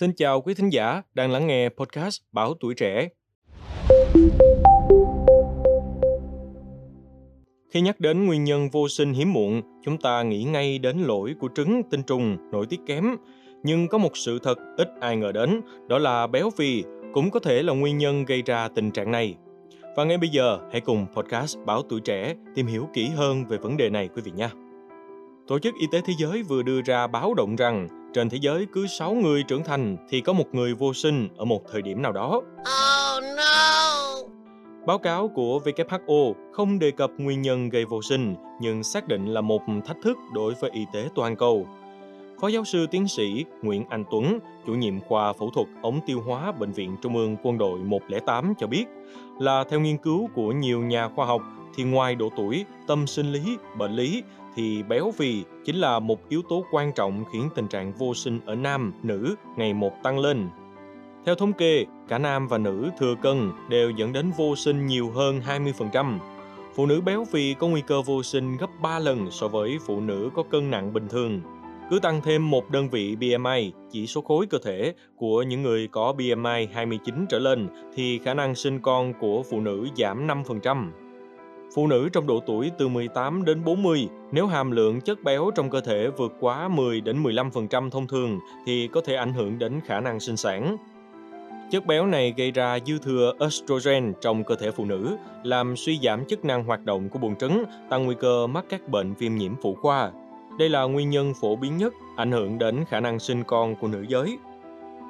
Xin chào quý thính giả đang lắng nghe podcast Báo Tuổi Trẻ. Khi nhắc đến nguyên nhân vô sinh hiếm muộn, chúng ta nghĩ ngay đến lỗi của trứng tinh trùng nội tiết kém. Nhưng có một sự thật ít ai ngờ đến, đó là béo phì cũng có thể là nguyên nhân gây ra tình trạng này. Và ngay bây giờ, hãy cùng podcast Báo Tuổi Trẻ tìm hiểu kỹ hơn về vấn đề này quý vị nhé. Tổ chức Y tế Thế giới vừa đưa ra báo động rằng trên thế giới cứ 6 người trưởng thành thì có một người vô sinh ở một thời điểm nào đó. Oh no! Báo cáo của WHO không đề cập nguyên nhân gây vô sinh nhưng xác định là một thách thức đối với y tế toàn cầu. Phó giáo sư tiến sĩ Nguyễn Anh Tuấn, chủ nhiệm khoa phẫu thuật ống tiêu hóa Bệnh viện Trung ương Quân đội 108 cho biết là theo nghiên cứu của nhiều nhà khoa học thì ngoài độ tuổi, tâm sinh lý, bệnh lý thì béo phì chính là một yếu tố quan trọng khiến tình trạng vô sinh ở nam, nữ ngày một tăng lên. Theo thống kê, cả nam và nữ thừa cân đều dẫn đến vô sinh nhiều hơn 20%. Phụ nữ béo phì có nguy cơ vô sinh gấp 3 lần so với phụ nữ có cân nặng bình thường. Cứ tăng thêm một đơn vị BMI, chỉ số khối cơ thể của những người có BMI 29 trở lên thì khả năng sinh con của phụ nữ giảm 5%. Phụ nữ trong độ tuổi từ 18 đến 40, nếu hàm lượng chất béo trong cơ thể vượt quá 10 đến 15% thông thường thì có thể ảnh hưởng đến khả năng sinh sản. Chất béo này gây ra dư thừa estrogen trong cơ thể phụ nữ, làm suy giảm chức năng hoạt động của buồng trứng, tăng nguy cơ mắc các bệnh viêm nhiễm phụ khoa. Đây là nguyên nhân phổ biến nhất ảnh hưởng đến khả năng sinh con của nữ giới.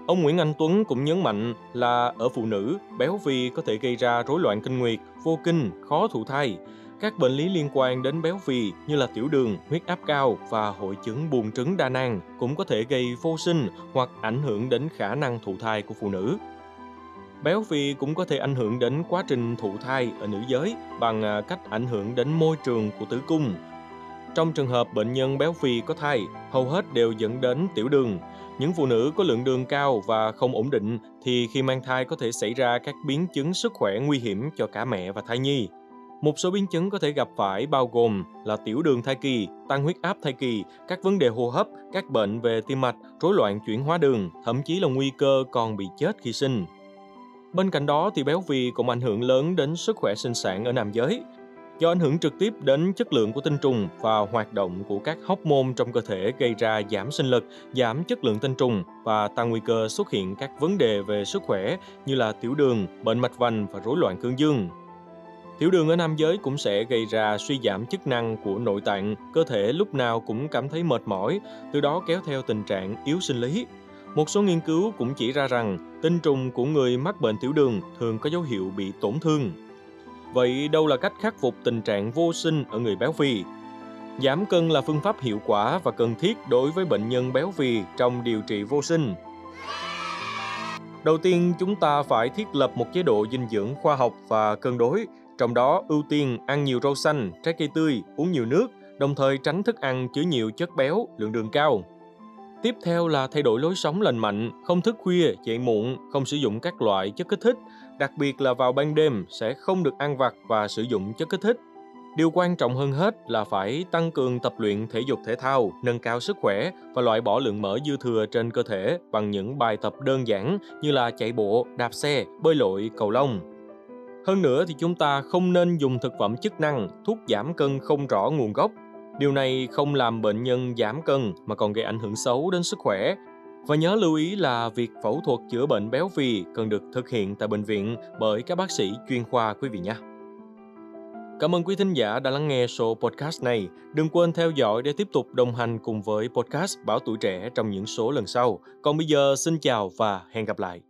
Ông Nguyễn Anh Tuấn cũng nhấn mạnh là ở phụ nữ, béo phì có thể gây ra rối loạn kinh nguyệt, vô kinh, khó thụ thai. Các bệnh lý liên quan đến béo phì như là tiểu đường, huyết áp cao và hội chứng buồng trứng đa nang cũng có thể gây vô sinh hoặc ảnh hưởng đến khả năng thụ thai của phụ nữ. Béo phì cũng có thể ảnh hưởng đến quá trình thụ thai ở nữ giới bằng à, cách ảnh hưởng đến môi trường của tử cung. Trong trường hợp bệnh nhân béo phì có thai, hầu hết đều dẫn đến tiểu đường, những phụ nữ có lượng đường cao và không ổn định thì khi mang thai có thể xảy ra các biến chứng sức khỏe nguy hiểm cho cả mẹ và thai nhi. Một số biến chứng có thể gặp phải bao gồm là tiểu đường thai kỳ, tăng huyết áp thai kỳ, các vấn đề hô hấp, các bệnh về tim mạch, rối loạn chuyển hóa đường, thậm chí là nguy cơ còn bị chết khi sinh. Bên cạnh đó thì béo phì cũng ảnh hưởng lớn đến sức khỏe sinh sản ở nam giới do ảnh hưởng trực tiếp đến chất lượng của tinh trùng và hoạt động của các hóc môn trong cơ thể gây ra giảm sinh lực, giảm chất lượng tinh trùng và tăng nguy cơ xuất hiện các vấn đề về sức khỏe như là tiểu đường, bệnh mạch vành và rối loạn cương dương. Tiểu đường ở nam giới cũng sẽ gây ra suy giảm chức năng của nội tạng, cơ thể lúc nào cũng cảm thấy mệt mỏi, từ đó kéo theo tình trạng yếu sinh lý. Một số nghiên cứu cũng chỉ ra rằng tinh trùng của người mắc bệnh tiểu đường thường có dấu hiệu bị tổn thương. Vậy đâu là cách khắc phục tình trạng vô sinh ở người béo phì? Giảm cân là phương pháp hiệu quả và cần thiết đối với bệnh nhân béo phì trong điều trị vô sinh. Đầu tiên, chúng ta phải thiết lập một chế độ dinh dưỡng khoa học và cân đối, trong đó ưu tiên ăn nhiều rau xanh, trái cây tươi, uống nhiều nước, đồng thời tránh thức ăn chứa nhiều chất béo, lượng đường cao. Tiếp theo là thay đổi lối sống lành mạnh, không thức khuya, dậy muộn, không sử dụng các loại chất kích thích, đặc biệt là vào ban đêm sẽ không được ăn vặt và sử dụng chất kích thích. Điều quan trọng hơn hết là phải tăng cường tập luyện thể dục thể thao, nâng cao sức khỏe và loại bỏ lượng mỡ dư thừa trên cơ thể bằng những bài tập đơn giản như là chạy bộ, đạp xe, bơi lội, cầu lông. Hơn nữa thì chúng ta không nên dùng thực phẩm chức năng, thuốc giảm cân không rõ nguồn gốc Điều này không làm bệnh nhân giảm cân mà còn gây ảnh hưởng xấu đến sức khỏe. Và nhớ lưu ý là việc phẫu thuật chữa bệnh béo phì cần được thực hiện tại bệnh viện bởi các bác sĩ chuyên khoa quý vị nhé. Cảm ơn quý thính giả đã lắng nghe số podcast này. Đừng quên theo dõi để tiếp tục đồng hành cùng với podcast Báo Tuổi Trẻ trong những số lần sau. Còn bây giờ, xin chào và hẹn gặp lại.